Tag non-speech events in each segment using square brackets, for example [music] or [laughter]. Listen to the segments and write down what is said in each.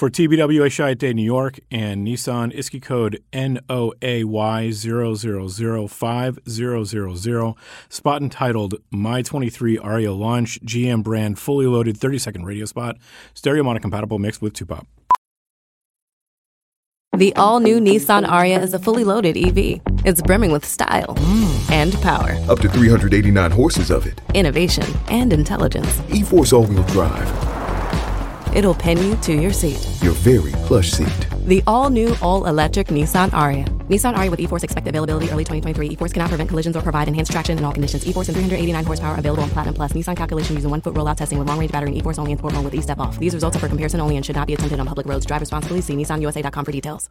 For TBWA Chiat Day New York and Nissan ISCI code NOAY005000, spot entitled My 23 Ariya Launch, GM brand fully loaded 30 second radio spot, stereo mono compatible mixed with two pop. The all new Nissan Ariya is a fully loaded EV. It's brimming with style mm. and power, Up to 389 horses of it. innovation, and intelligence. E Force all wheel drive. It'll pin you to your seat. Your very plush seat. The all new, all electric Nissan Ariya. Nissan Ariya with E-Force expected availability early 2023. E-Force cannot prevent collisions or provide enhanced traction in all conditions. E-Force and 389 horsepower available on Platinum Plus. Nissan calculation using one foot rollout testing with long range battery and E-Force only in sport mode with E-Step off. These results are for comparison only and should not be attempted on public roads. Drive responsibly. See nissanusa.com for details.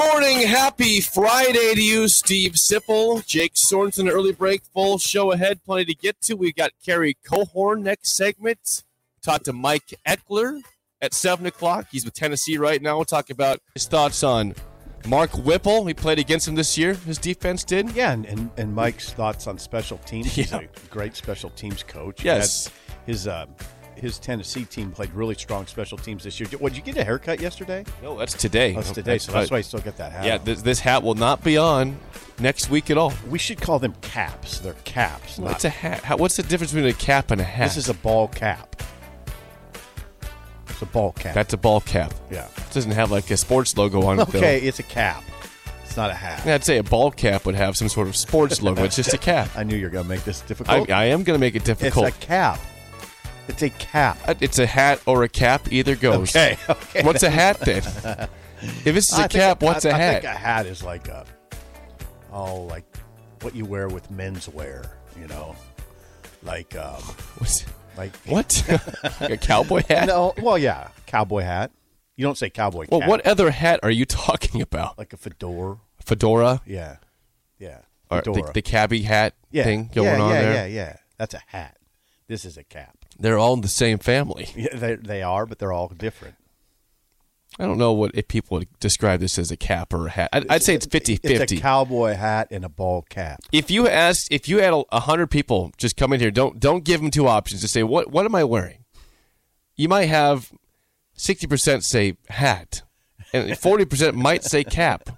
Morning, happy Friday to you, Steve Sipple, Jake Sorensen. Early break, full show ahead, plenty to get to. We've got Kerry Cohorn next segment. Talk to Mike Ekeler at seven o'clock. He's with Tennessee right now. We'll talk about his thoughts on Mark Whipple. He played against him this year. His defense did. Yeah, and, and, and Mike's thoughts on special teams. He's a great special teams coach. Yes. His uh, his Tennessee team played really strong special teams this year. What, did you get a haircut yesterday? No, that's today. That's today, so that's why I still get that hat. Yeah, this, this hat will not be on next week at all. we should call them caps. They're caps. not- What's a hat? How, what's the difference between a cap and a hat? this is a ball cap. It's a ball cap. That's a ball cap. yeah. It doesn't have like a sports logo on it. though. Okay, it's a cap. It's not a hat. Yeah, I'd say a ball cap would have some sort of sports logo. It's just a [laughs] cap. I knew you were going to make this difficult. I am going to make it difficult. it's a cap. It's a cap. Uh, It's a hat or a cap. Either goes. Okay. [laughs] okay. What's a hat then? if this is I a cap, what's I- a hat? I think a hat is like a oh, like what you wear with menswear. You know, like um, What's- like [laughs] what? [laughs] a cowboy hat? No, well, yeah, cowboy hat. You don't say cowboy. Well, cap. what other hat are you talking about? Like a fedora. Fedora? Yeah, yeah. Or the, Fedora. the cabbie hat yeah. thing going yeah, on yeah, there? Yeah, yeah, That's a hat. This is a cap. They're all in the same family. Yeah, they, they are, but they're all different. I don't know what if people would describe this as a cap or a hat. I'd, I'd say it's 50 It's 50. a cowboy hat and a ball cap. if you asked if you had a, hundred people just come in here don't don't give them two options to say what what am i wearing you might have 60% say hat and 40% might say cap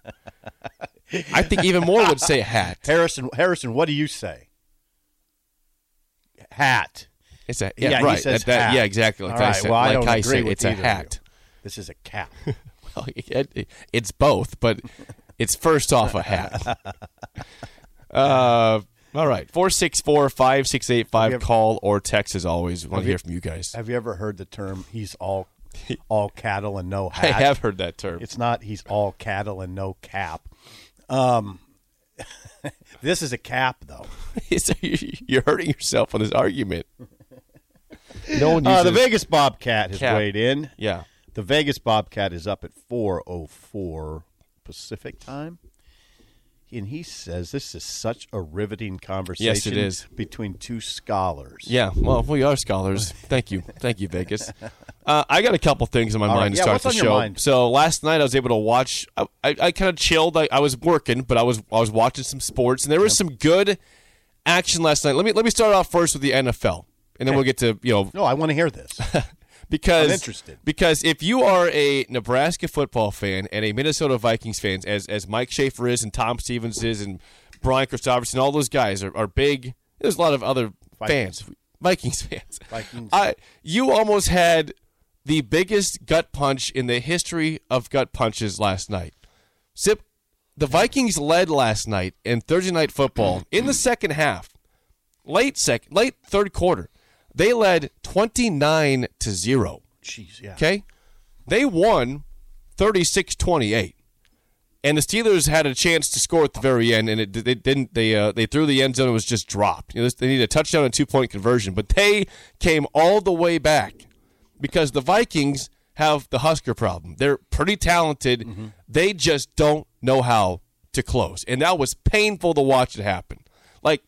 i think even more would say hat Harrison, Harrison, what do you say? Hat. It's a yeah, Yeah, he right says That- hat. yeah exactly like All i said well, I don't I agree said with it's a hat This is a cap. [laughs] well, it, it- it's both but it's first off a hat [laughs] uh all right 464-5685 call or text as always we want to hear from you guys Have you ever heard the term "he's all [laughs] all cattle and no hat? i have heard that term It's not "he's all cattle and no cap." Um, this is a cap, though. You're hurting yourself on this argument. No one [laughs] Uh, the Vegas Bobcat has Cap. weighed in. yeah, The Vegas Bobcat is up at 4:04 Pacific time. And he says this is such a riveting conversation is. between two scholars. yeah. Well, we are scholars. Thank you, thank you, Vegas. Uh, I got a couple things in my All right. mind to Yeah, start what's the on your show. mind? So last night I was able to watch. I, I, I kind of chilled. I, I was working, but I was I was watching some sports, and there was some good action last night. Let me let me start off first with the NFL, and then we'll get to you know No, I want to hear this. [laughs] because I'm interested. Because if you are a Nebraska football fan and a Minnesota Vikings fan, as as Mike Schaefer is and Tom Stevens is and Brian Christopherson, all those guys are, are big. There's a lot of other Vikings. fans, Vikings fans. Vikings. I you almost had the biggest gut punch in the history of gut punches last night. Sip, the Vikings led last night in Thursday night football in the second half, late second, late third quarter. They led twenty nine to zero. Jeez, yeah. Okay, they won 36-28. And the Steelers had a chance to score at the very end, and it, they didn't. They uh, they threw the end zone; it was just dropped. You know, they needed a touchdown and two point conversion, but they came all the way back because the Vikings have the Husker problem. They're pretty talented. They just don't know how to close, and that was painful to watch it happen. Like,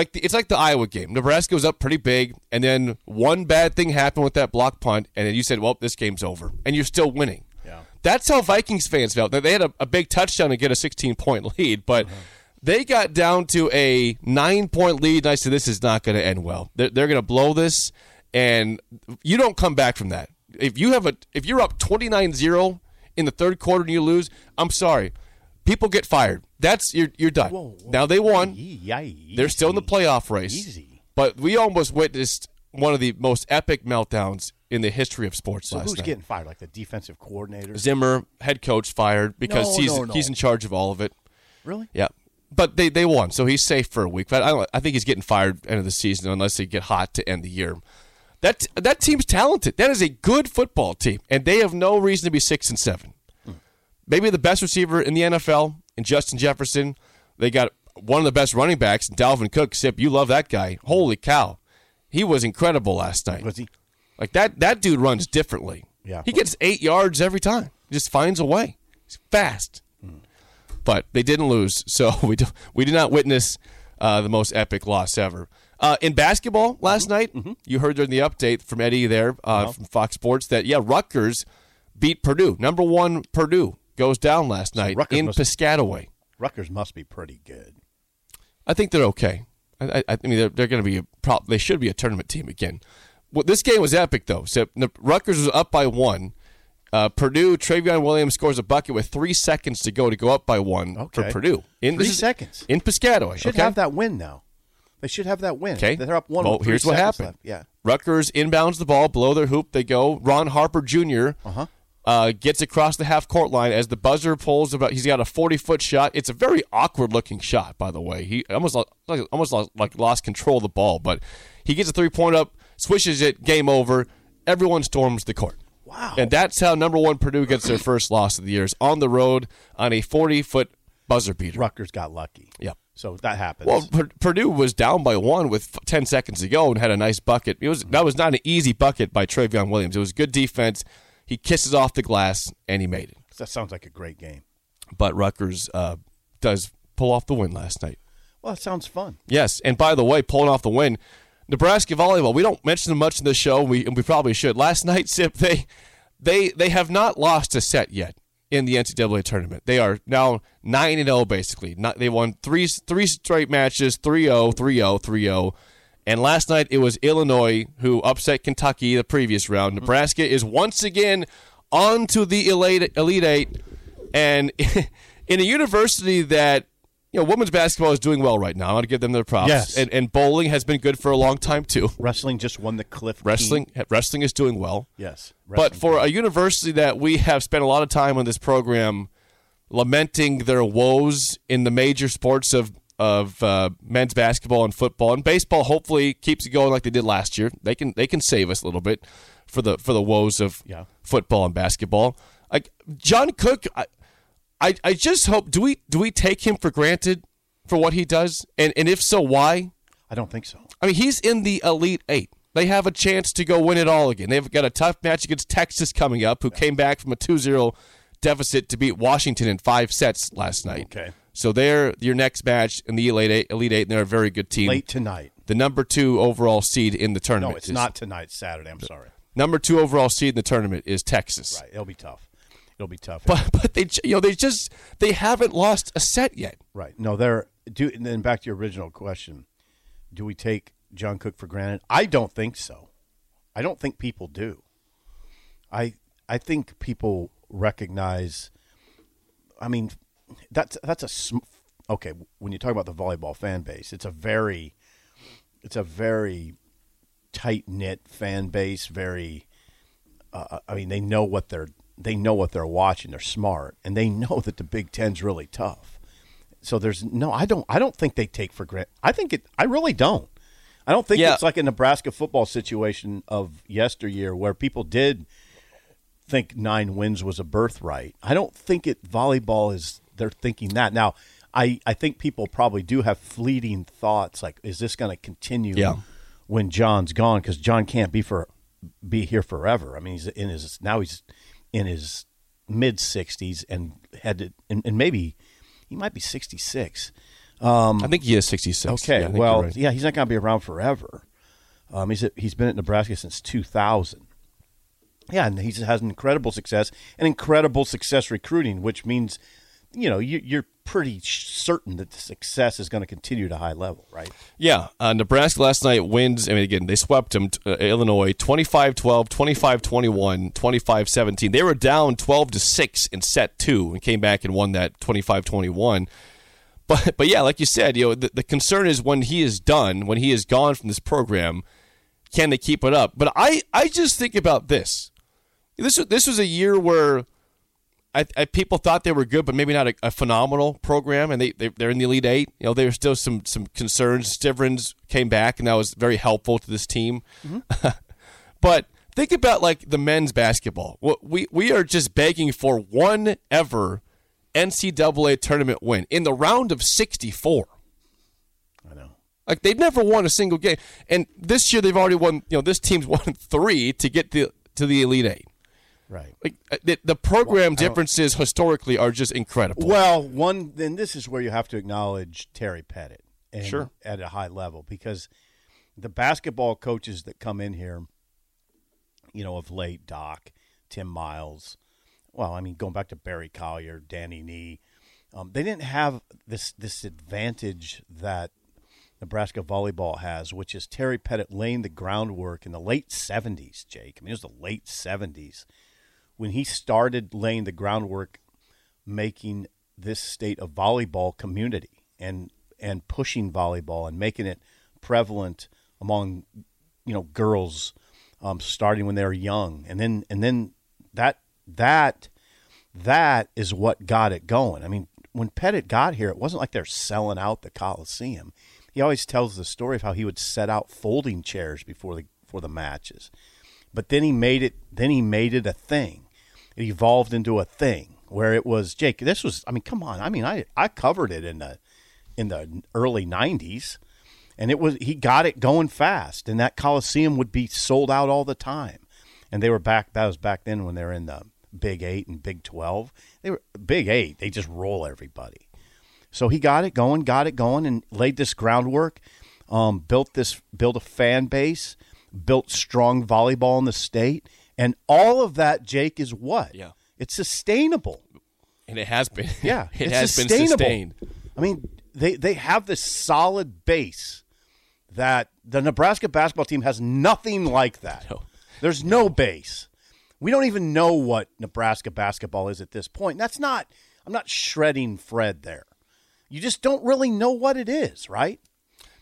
like the, it's like the Iowa game. Nebraska was up pretty big, and then one bad thing happened with that block punt, and then you said, "Well, this game's over," and you're still winning. Yeah. That's how Vikings fans felt. They had a, a big touchdown to get a 16 point lead, but uh-huh. they got down to a nine point lead, and I said, This is not going to end well. They're, they're going to blow this, and you don't come back from that. If you have a if you're up 29-0 in the third quarter and you lose, I'm sorry. People get fired. That's you're you're done. Now they won. They're still in the playoff race. Easy. But we almost witnessed one of the most epic meltdowns in the history of sports So who's night. getting fired? Like the defensive coordinator? Zimmer, head coach, fired because No, he's no, no. he's in charge of all of it. really? Yeah, but they they won, so he's safe for a week. But I don't, I think he's getting fired end of the season unless they get hot to end the year. That that team's talented. That is a good football team, and they have no reason to be six and seven. Maybe the best receiver in the NFL in Justin Jefferson. They got one of the best running backs, Dalvin Cook. Sip, you love that guy. Holy cow, he was incredible last night. Was he? Like that that dude runs differently. Yeah. He gets eight yards every time. He just finds a way. He's fast. But they didn't lose, so [laughs] we do, we did not witness uh, the most epic loss ever. Uh, in basketball last night, you heard during the update from Eddie there uh, from Fox Sports that yeah, Rutgers beat Purdue. Number one Purdue goes down last night Rutgers in must- Piscataway. Rutgers must be pretty good. I think they're okay. I, I, I mean, they're, they're going to be a prop. They should be a tournament team again. Well, this game was epic though. So the Rutgers was up by one. Uh, Purdue Trevion Williams scores a bucket with three seconds to go to go up by one Okay. for Purdue. In, Three seconds. in Piscataway. Should okay? have that win now. They should have that win. Okay. They're up one. Well, here's what happened. left. Yeah. Rutgers inbounds the ball below their hoop. They go. Ron Harper Jr. Uh-huh. Uh, gets across the half court line as the buzzer pulls about. He's got a forty foot shot. It's a very awkward looking shot, by the way. He almost like almost lost, like lost control of the ball, but he gets a three point up, swishes it, game over. Everyone storms the court. Wow. And that's how number one Purdue gets their first loss of the year is on the road on a forty foot buzzer beater. Rutgers got lucky. Yep. So that happens. Well, Pur- Purdue was down by one with f- ten seconds to go and had a nice bucket. It was that was not an easy bucket by Trevion Williams. It was good defense. He kisses off the glass and he made it. that sounds like a great game. But Rutgers uh, does pull off the win last night. Well, it sounds fun. Yes, and by the way, pulling off the win, Nebraska volleyball. We don't mention them much in the show. We and we probably should. Last night, [laughs] Sip they they they have not lost a set yet in the NCAA tournament. They are now nine and zero basically. Not, they won three three straight matches 3-0, 3-0, 3-0. And last night it was Illinois who upset Kentucky the previous round. Mm-hmm. Nebraska is once again on to the elite elite eight, and [laughs] in a university that you know women's basketball is doing well right now. I want to give them their props. Yes. And, and bowling has been good for a long time too. Wrestling just won the Cliff. Wrestling wrestling is doing well. Yes. But for a university that we have spent a lot of time on this program lamenting their woes in the major sports of of uh, men's basketball and football and baseball, hopefully keeps it going like they did last year. They can they can save us a little bit for the for the woes of Yeah. football and basketball. Like John Cook, I, I I just hope do we do we take him for granted for what he does, and and if so, why? I don't think so. I mean, he's in the Elite Eight. They have a chance to go win it all again. They've got a tough match against Texas coming up, who came back from a 2 0 deficit to beat Washington in five sets last night. Okay. So they're your next match in the Elite Eight, Elite Eight and they're a very good team. Late tonight. The number two overall seed in the tournament. No, it's is- not tonight. Saturday. I'm sorry. Number two overall seed in the tournament is Texas. Right. It'll be tough. It'll be tough. But [laughs] but they you know they just they haven't lost a set yet. right. No, they're do. And then back to your original question: Do we take John Cook for granted? I don't think so. I don't think people do. I I think people recognize. I mean, that's that's a sm- okay. When you talk about the volleyball fan base, it's a very, it's a very tight knit fan base. Very, uh, I mean, they know what they're they know what they're watching. They're smart, and they know that the Big Ten's really tough. So there's no, I don't, I don't think they take for granted. I think it, I really don't. I don't think Yeah. it's like a Nebraska football situation of yesteryear where people did think nine wins was a birthright. I don't think it volleyball is they're thinking that. Now, I, I think people probably do have fleeting thoughts like is this going to continue Yeah. when John's gone cuz John can't be for be here forever. I mean, he's in his now he's in his mid 60s and headed and, and maybe he might be 66. I think he is 66. Um, Okay, Yeah, well, right. yeah, he's not going to be around forever. Um, he's he's been at Nebraska since 2000. Yeah, and he has incredible success and incredible success recruiting, which means, you know, you, you're pretty certain that the success is going to continue to high level, right? Yeah, uh, Nebraska last night wins. I mean, again, they swept them, uh, Illinois 25 12, 25 21, 25 17. They were down 12 to 6 in set two and came back and won that 25 21. But, but yeah, like you said, you know, the, the concern is when he is done, when he is gone from this program, can they keep it up? But I, I just think about this. This, this was a year where I, I, people thought they were good, but maybe not a, a phenomenal program, and they, they they're in the elite eight. You know, there's still some some concerns. Stivrins came back, and that was very helpful to this team. [laughs] but think about like the men's basketball. What we we are just begging for one ever NCAA tournament win in the round of 64. I know. Like they've never won a single game, and this year they've already won. You know, this team's [laughs] won three to get the to the elite eight. Right. Like uh, the, the program differences historically are just incredible. Well, one then this is where you have to acknowledge Terry Pettit and Sure. at a high level because the basketball coaches that come in here, you know, of late, Doc, Tim Miles, well, I mean, going back to Barry Collier, Danny Nee, um, they didn't have this this advantage that Nebraska volleyball has, which is Terry Pettit laying the groundwork in the late '70s. Jake, I mean, it was the late '70s when he started laying the groundwork making this state a volleyball community and and pushing volleyball and making it prevalent among you know girls um, starting when they were young and then and then that that that is what got it going. I mean, when Pettit got here, it wasn't like they're selling out the Coliseum. He always tells the story of how he would set out folding chairs before the for the matches. But then he made it then he made it a thing. It evolved into a thing where it was Jake, this was I mean, come on. I mean, I I covered it in the in the early 90s and it was he got it going fast and that Coliseum would be sold out all the time. And they were back that was back then when they were in the Big 8 and Big 12. They were Big 8, they just roll everybody. So he got it going, got it going, and laid this groundwork. Um, built this, built a fan base, built strong volleyball in the state, and all of that, Jake, is what? Yeah. it's sustainable. and it has been. Yeah, [laughs] it it's has been sustained. I mean, they they have this solid base that the Nebraska basketball team has nothing like that. No. There's no base. We don't even know what Nebraska basketball is at this point. That's not. I'm not shredding Fred there. You just don't really know what it is, right?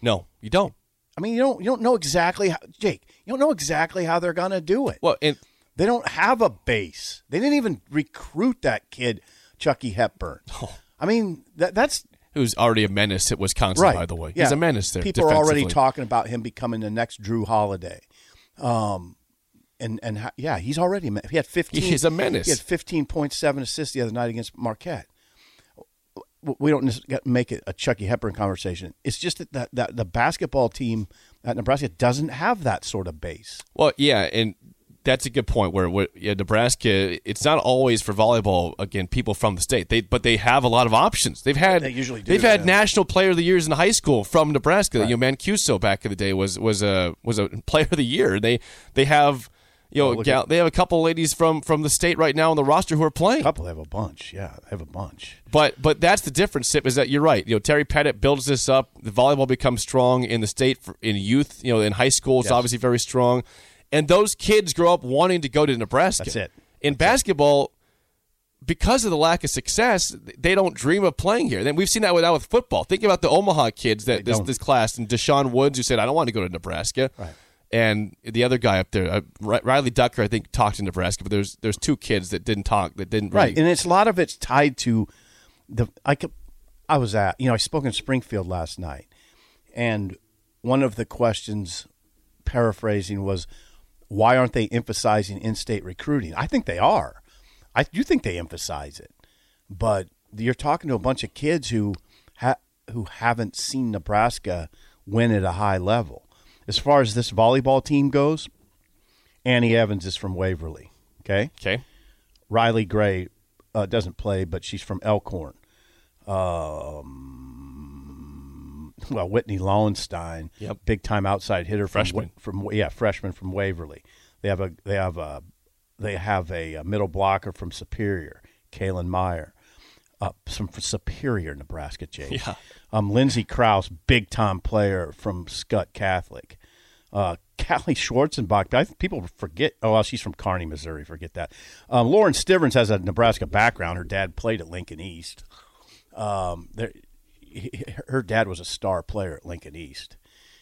No, you don't. I mean, you don't you don't know exactly how Jake. You don't know exactly how they're gonna do it. Well, and They don't have a base. They didn't even recruit that kid, Chucky Hepburn. [laughs] I mean, that that's who's already a menace at Wisconsin, right. by the way. Yeah. He's a menace there. People are already talking about him becoming the next Jrue Holiday. Um, and and ha- yeah, he's already he had fifteen. He is a menace. He had fifteen point seven assists the other night against Marquette. We don't make it a Chucky Hepburn conversation. It's just that the, that the basketball team at Nebraska doesn't have that sort of base. Well, yeah, and that's a good point. Where, where yeah, Nebraska, it's not always for volleyball. Again, people from the state, they but they have a lot of options. They've had They usually do, They've had yeah. national player of the years in high school from Nebraska. You know, Mancuso back in the day was was a was a player of the year. They they have. You know, Oh, gal, they have a couple ladies from, from the state right now on the roster who are playing. A couple have a bunch. Yeah, they have a bunch. But but that's the difference, Sip, is that you're right. You know, Terry Pettit builds this up. The volleyball becomes strong in the state for, in youth. You know, in high school, it's Yes. obviously very strong, and those kids grow up wanting to go to Nebraska. That's it. In basketball, because of the lack of success, they don't dream of playing here. Then we've seen that with, that with football. Think about the Omaha kids that this, don't. this class and Deshaun Woods who said, "I don't want to go to Nebraska." Right. And the other guy up there, uh, Riley Ducker, I think talked to Nebraska, but there's there's two kids that didn't talk, that didn't really, Right, and it's a lot of it's tied to the. I could, I was at you know I spoke in Springfield last night, and one of the questions, paraphrasing, was, why aren't they emphasizing in-state recruiting? I think they are. I do think they emphasize it, but you're talking to a bunch of kids who ha- who haven't seen Nebraska win at a high level. As far as this volleyball team goes, Annie Evans is from Waverly. Okay, Okay. Riley Gray uh, doesn't play, but she's from Elkhorn. Um, well, Whitney Lauenstein, Yep. big time outside hitter, from, Freshman. from yeah, freshman from Waverly. They have a they have a they have a, a middle blocker from Superior, Kalynn Meyer, uh, some from Superior, Nebraska. Jake. Yeah. Um, Lindsay Krause, big time player from Skutt Catholic. Uh, [laughs] Callie Schwarzenbach, I think people forget. Oh, well, she's from Kearney, Missouri. Forget that. Um, Lauren Stivrins has a Nebraska background. Her dad played at Lincoln East. Um, there, he- her dad was a star player at Lincoln East.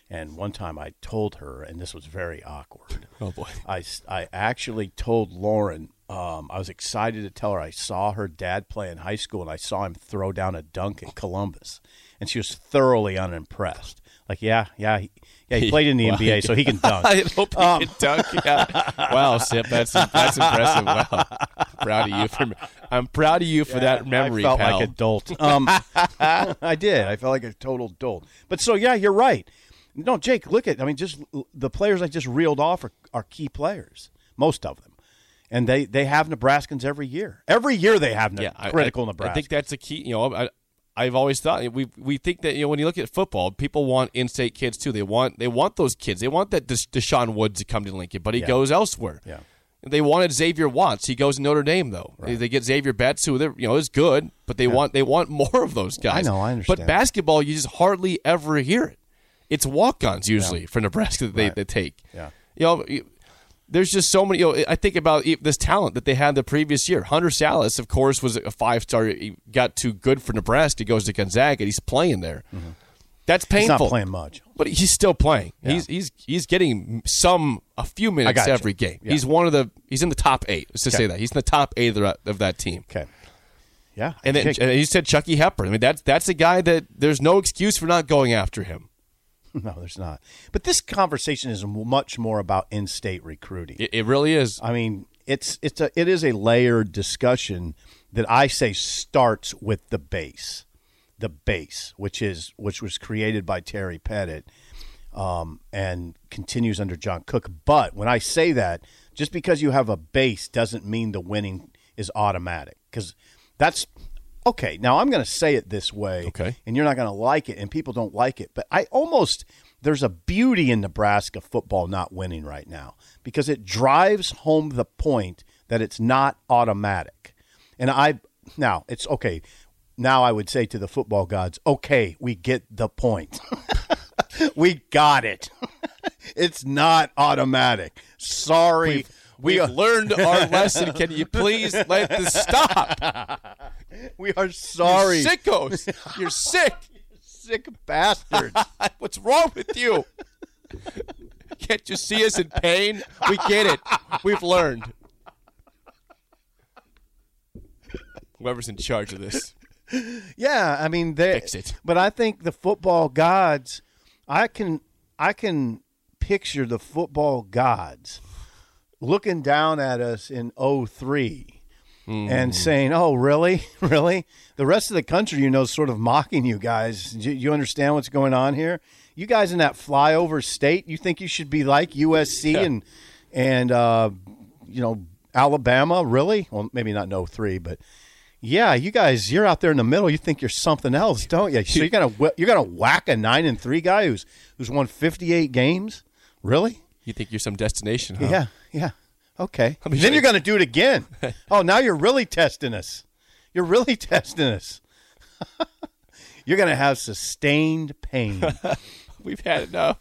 And one time I told her, and this was very awkward. [laughs] Oh boy. I, I actually told Lauren, um, I was excited to tell her I saw her dad play in high school and I saw him throw down a dunk in Columbus. And she was thoroughly unimpressed. Like, yeah, yeah, he, yeah, he played in the Wow. NBA, so he can [laughs] dunk. I hope he can dunk. Yeah. [laughs] Wow, Sip, that's that's impressive. Wow, proud of you for. I'm proud of you for that memory, I felt pal. like a dolt. Um, [laughs] I did. I felt like a total dolt. But so yeah, you're right. No, Jake, look at. I mean, just the players I just reeled off are, are key players, most of them, and they they have Nebraskans every year. Every year they have ne- yeah, critical I, Nebraska. I think that's a key. You know, I, I've always thought we we think that you know when you look at football, people want in-state kids too. They want they want those kids. They want that Des- Deshaun Woods to come to Lincoln, but he Yeah. goes elsewhere. Yeah. They wanted Xavier Watts. He goes to Notre Dame though. They, they get Xavier Betts, who they're you know is good, but they want they want more of those guys. I know, I understand. But basketball, you just hardly ever hear it. It's walk-ons usually for Nebraska that they, they take. Yeah. You know, there's just so many. You know, I think about this talent that they had the previous year. Hunter Sallis, of course, was a five star. He got too good for Nebraska. He goes to Gonzaga. and He's playing there. That's Mm-hmm. He's painful. not playing much. but he's still playing. He's he's he's getting some a few minutes every game. Yeah. He's one of the. He's in the top eight. Let's just Okay. say that he's in the top eight of, the, of that team. Okay. Yeah. And then and you said Chucky Hepburn. I mean, that's that's a guy that there's no excuse for not going after him. [laughs] no, there's not. But this conversation is much more about in-state recruiting. It, it really is. I mean, it's it's a it is a layered discussion that I say starts with the base, the base, which is which was created by Terry Pettit, um, and continues under John Cook. But when I say that, just because you have a base doesn't mean the winning is automatic because that's okay. Now I'm going to say it this way, Okay. and you're not going to like it, and people don't like it. But I almost there's a beauty in Nebraska football not winning right now because it drives home the point that it's not automatic. And I now it's okay. Now I would say to the football gods, okay, we get the point. [laughs] we got it. [laughs] it's not automatic. Sorry. we We've are, learned our [laughs] lesson. Can you please let this stop? [laughs] we are sorry. You sickos. [laughs] You're sick. sick bastards. What's wrong with you? Can't you see us in pain? We get it. We've learned. Whoever's in charge of this. Yeah, I mean they Fix it. But I think the football gods I can I can picture the football gods looking down at us in 03 and saying, "Oh, really? [laughs] Really? The rest of the country, you know, is sort of mocking you guys. You, you understand what's going on here? You guys in that flyover state, you think you should be like USC and and uh, you know Alabama? Really? Well, maybe not in 03, but yeah, you guys, you're out there in the middle. You think you're something else, don't you? [laughs] So you're gonna you're gonna whack a nine and three guy who's who's won 58 games? Really? You think you're some destination, huh? Yeah, yeah. Okay. [laughs] Then you're going to do it again. [laughs] oh, now you're really testing us. You're really [laughs] testing us. you're going to have sustained pain. We've had enough.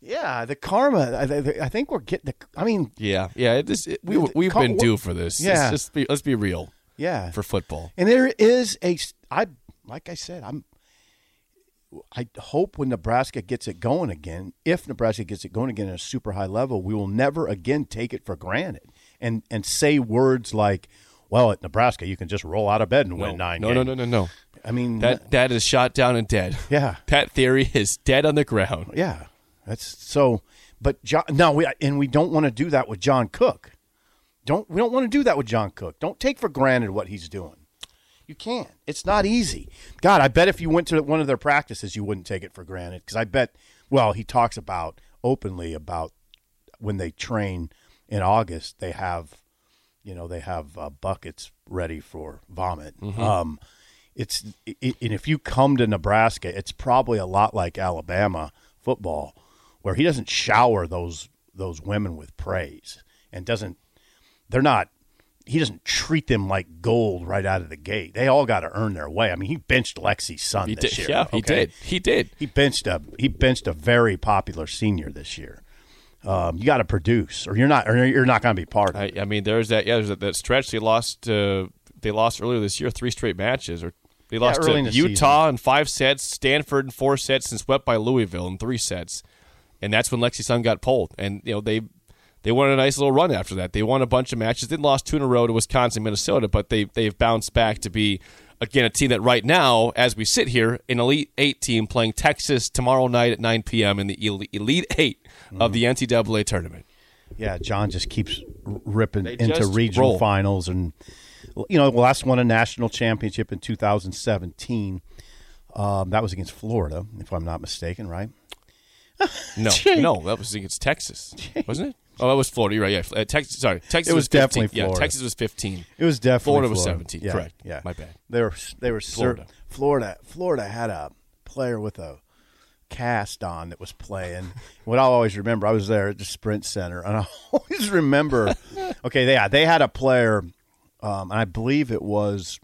yeah, the karma. I, think we're getting the. I mean, Yeah, yeah. It, this, we, we've been due for this. Yeah. Let's, just be, let's be real yeah. for football. And there is a. I like I said. I'm. I hope when Nebraska gets it going again, if Nebraska gets it going again at a super high level, we will never again take it for granted and and say words like, "Well, at Nebraska, you can just roll out of bed and No, win nine no, no, games." no, no, no. I mean, That uh, that is shot down and dead. [laughs] yeah, That theory is dead on the ground. yeah. That's so. But John, no, we, and we don't want to do that with John Cook. Don't we don't want to do that with John Cook. Don't take for granted what he's doing. You can't. It's not easy. God, I bet if you went to one of their practices, you wouldn't take it for granted. Because I bet, well, he talks about openly about when they train in August, they have, you know, they have uh, buckets ready for vomit. Um, it's it, and if you come to Nebraska, it's probably a lot like Alabama football, where he doesn't shower those those women with praise and doesn't. They're not. He doesn't treat them like gold right out of the gate. They all got to earn their way. I mean, he benched Lexi Sun He this did. year. Yeah, he did. He did. He benched a he benched a very popular senior this year. Um, you got to produce, or you're not, or you're not going to be part of it. I, I mean, there's that. Yeah, there's that, that stretch they lost. Uh, they lost earlier this year, three straight matches, or they lost early to Utah in five sets, Stanford in four sets, and swept by Louisville in three sets. And that's when Lexi Sun got pulled. And you know they they won a nice little run after that. They won a bunch of matches. They lost two in a row to Wisconsin, Minnesota, but they they've bounced back to be again a team that right now, as we sit here, an Elite Eight team playing Texas tomorrow night at 9 p.m. in the Elite Elite Eight of the NCAA tournament. Yeah, John just keeps ripping They into regional roll. finals, and you know, last won a national championship in 2017. Um, that was against Florida, if I'm not mistaken, right? No, [laughs] no, that was against Texas, wasn't it? Oh, that was Florida. You're right. Yeah, uh, Texas. Sorry, Texas It was 15. definitely Yeah, Florida. Texas was 15. It was definitely Florida was Florida. 17. Yeah, Correct. Yeah, My bad. They were they were Florida. Florida. Florida. Florida had a player with a cast on that was playing. what I always remember, I was there at the Sprint Center, and [laughs] I always remember. okay, they yeah, they had a player, um, and I believe it was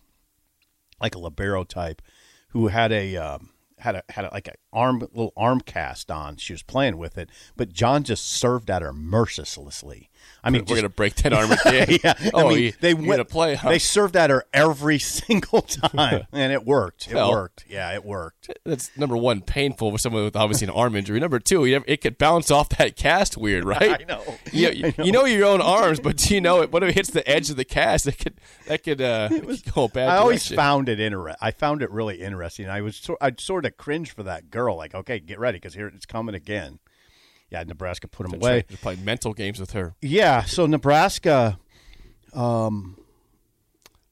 like a libero type, who had a. Um, had a had a, like a arm little arm cast on. She was playing with it, but John just served at her mercilessly. I mean, We're just- gonna break that arm [laughs] again. yeah, Oh, I mean, you- they went gotta play. Huh? They served at her every [laughs] single time, [laughs] and it worked. It Well. worked. Yeah, it worked. That's number one, painful for someone with obviously an arm injury. Number two, it could bounce off that cast weird, right? I know. You, I know. you know your own arms, but do you know it? What if it hits the edge of the cast? That could that could uh, It was go bad. I always found it interesting. I found it really interesting. I was so- I'd sort of cringe for that girl. Like, okay, get ready because here it's coming again. Yeah, Nebraska put them away. Just playing mental games with her. Yeah, so Nebraska, um,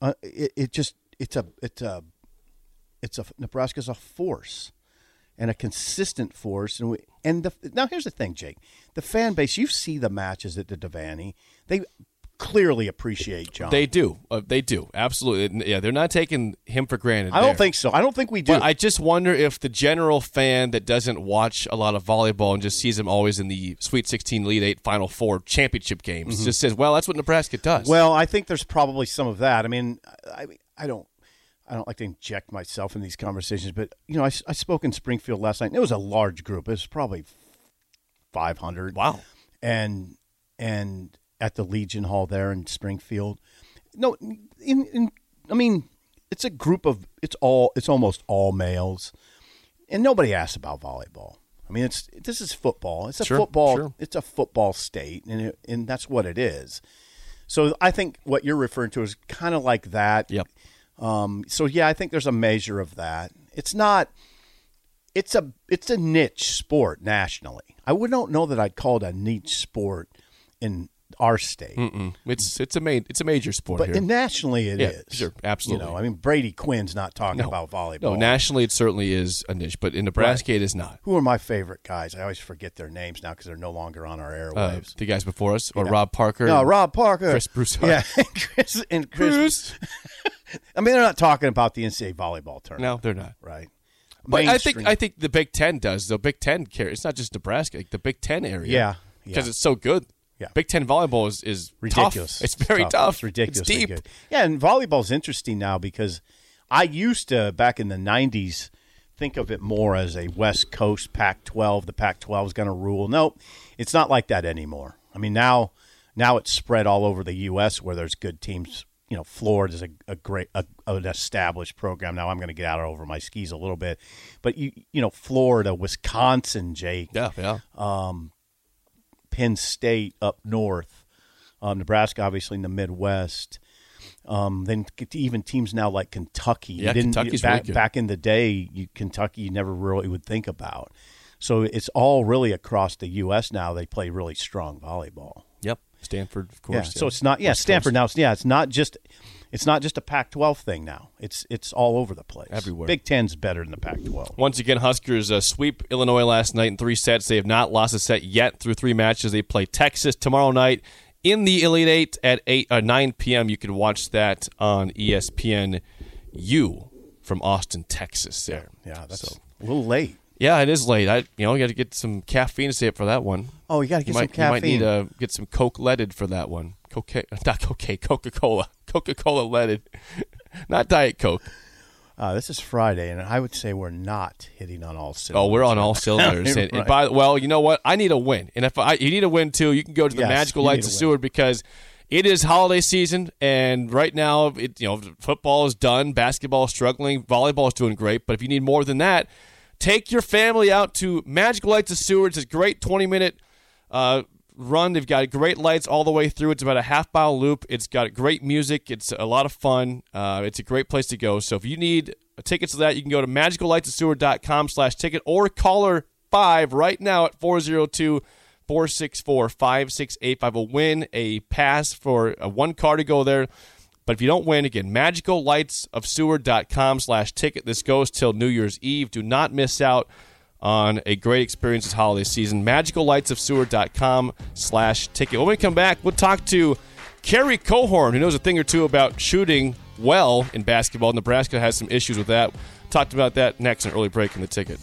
uh, it, it just it's a it's a it's a Nebraska's a force and a consistent force, and we and the now here's the thing, Jake, the fan base. You see the matches at the Devaney, they clearly appreciate John. They do. Uh, they do. Absolutely. Yeah, they're not taking him for granted. I don't there. think so. I don't think we do. But I just wonder if the general fan that doesn't watch a lot of volleyball and just sees him always in the Sweet 16, Elite 8, Final Four championship games just says, well, that's what Nebraska does. Mm-hmm. Well, I think there's probably some of that. I mean, I I don't I don't like to inject myself in these conversations, but you know, I, I spoke in Springfield last night. And it was a large group. It was probably 500. wow. And and at the Legion Hall there in Springfield. No, in, in I mean, it's a group of it's all it's almost all males, and nobody asks about volleyball. I mean, it's this is football. It's a Sure, football. sure. It's a football state, and it, and that's what it is. So I think what you're referring to is kind of like that. Yep. Um, so yeah, I think there's a measure of that. It's not. It's a it's a niche sport nationally. I would not know that I'd call it a niche sport in our state, Mm-mm. It's it's a ma- it's a major sport but here. nationally it is. Yeah, sure, absolutely. You know, I mean Brady Quinn's not talking no. about volleyball. No, nationally it certainly is a niche, but in Nebraska it is not. Who are my favorite guys? I always forget their names now because they're no longer on our Uh, airwaves. the guys before us, or Rob Parker. no, Rob Parker, Chris Broussard. Yeah, [laughs] and Chris and Chris. Bruce. [laughs] I mean, they're not talking about the NCAA volleyball tournament, No, they're not. right? But I think I think the Big Ten does. The Big Ten carries. It's not just Nebraska. Like the Big Ten area. Yeah, because yeah. it's so good. Yeah. Big Ten volleyball is is tough. ridiculous. It's very tough. It's ridiculous. It's deep. Good. Yeah, and volleyball's interesting now because I used to back in the '90s think of it more as a West Coast Pac-12. The Pac-12 is going to rule. Nope, it's not like that anymore. I mean now now it's spread all over the U.S. where there's good teams. You know, Florida's a, a great, a, an established program. Now I'm going to get out over my skis a little bit, but you, you know, Florida, Wisconsin, Jake, Yeah, yeah. Um, Penn State up north, um, Nebraska obviously in the Midwest. Um, then even teams now like Kentucky. Yeah, didn't- Kentucky's back, really back in the day. You, Kentucky, you never really would think about. So it's all really across the U.S. now. They play really strong volleyball. Yep. Stanford, of course. Yeah. course. So it's not. Yeah, West Stanford Coast. now. Yeah, it's not just. It's not just a Pac-12 thing now. It's it's all over the place. Everywhere. Big Ten's better than the Pac-12. Once again, Huskers uh, sweep Illinois last night in three sets. They have not lost a set yet through three matches. They play Texas tomorrow night in the Elite Eight at eight uh, nine p.m. You can watch that on ESPN U from Austin, Texas. There, Yeah, that's So- a little late. yeah, it is late. I you know you got to get some caffeine to stay up for that one. Oh, you got to get you some might, you might need to get some Coke leaded for that one. Cocaine, [laughs] not cocaine, Coca Cola, Coca Cola leaded, [laughs] not Diet Coke. Uh, this is Friday, and I would say we're not hitting on all cylinders. Oh, we're on all cylinders. [laughs] and, and by well, you know what? I need a win, and if I, you need a win too, you can go to the Yes, Magical Lights of. Seward because it is holiday season, and right now, it you know, football is done, basketball is struggling, volleyball is doing great. But if you need more than that, take your family out to Magical Lights of Seward. It's a great twenty minute. Uh, Run. They've got great lights all the way through. It's about a half mile loop. It's got great music. It's a lot of fun. Uh, it's a great place to go. So if you need tickets to that, you can go to magicallightsofseward.com slash ticket or caller 5 right now at 402 464 5685 will win a pass for a one car to go there. But if you don't win, again, magicallightsofseward.com slash ticket. This goes till New Year's Eve. Do not miss out on a great experience this holiday season. Magicallightsofseward.com slash ticket. When we come back, we'll talk to Kerry Cohorn, who knows a thing or two about shooting well in basketball. Nebraska has some issues with that. Talked about that next in early break in the ticket.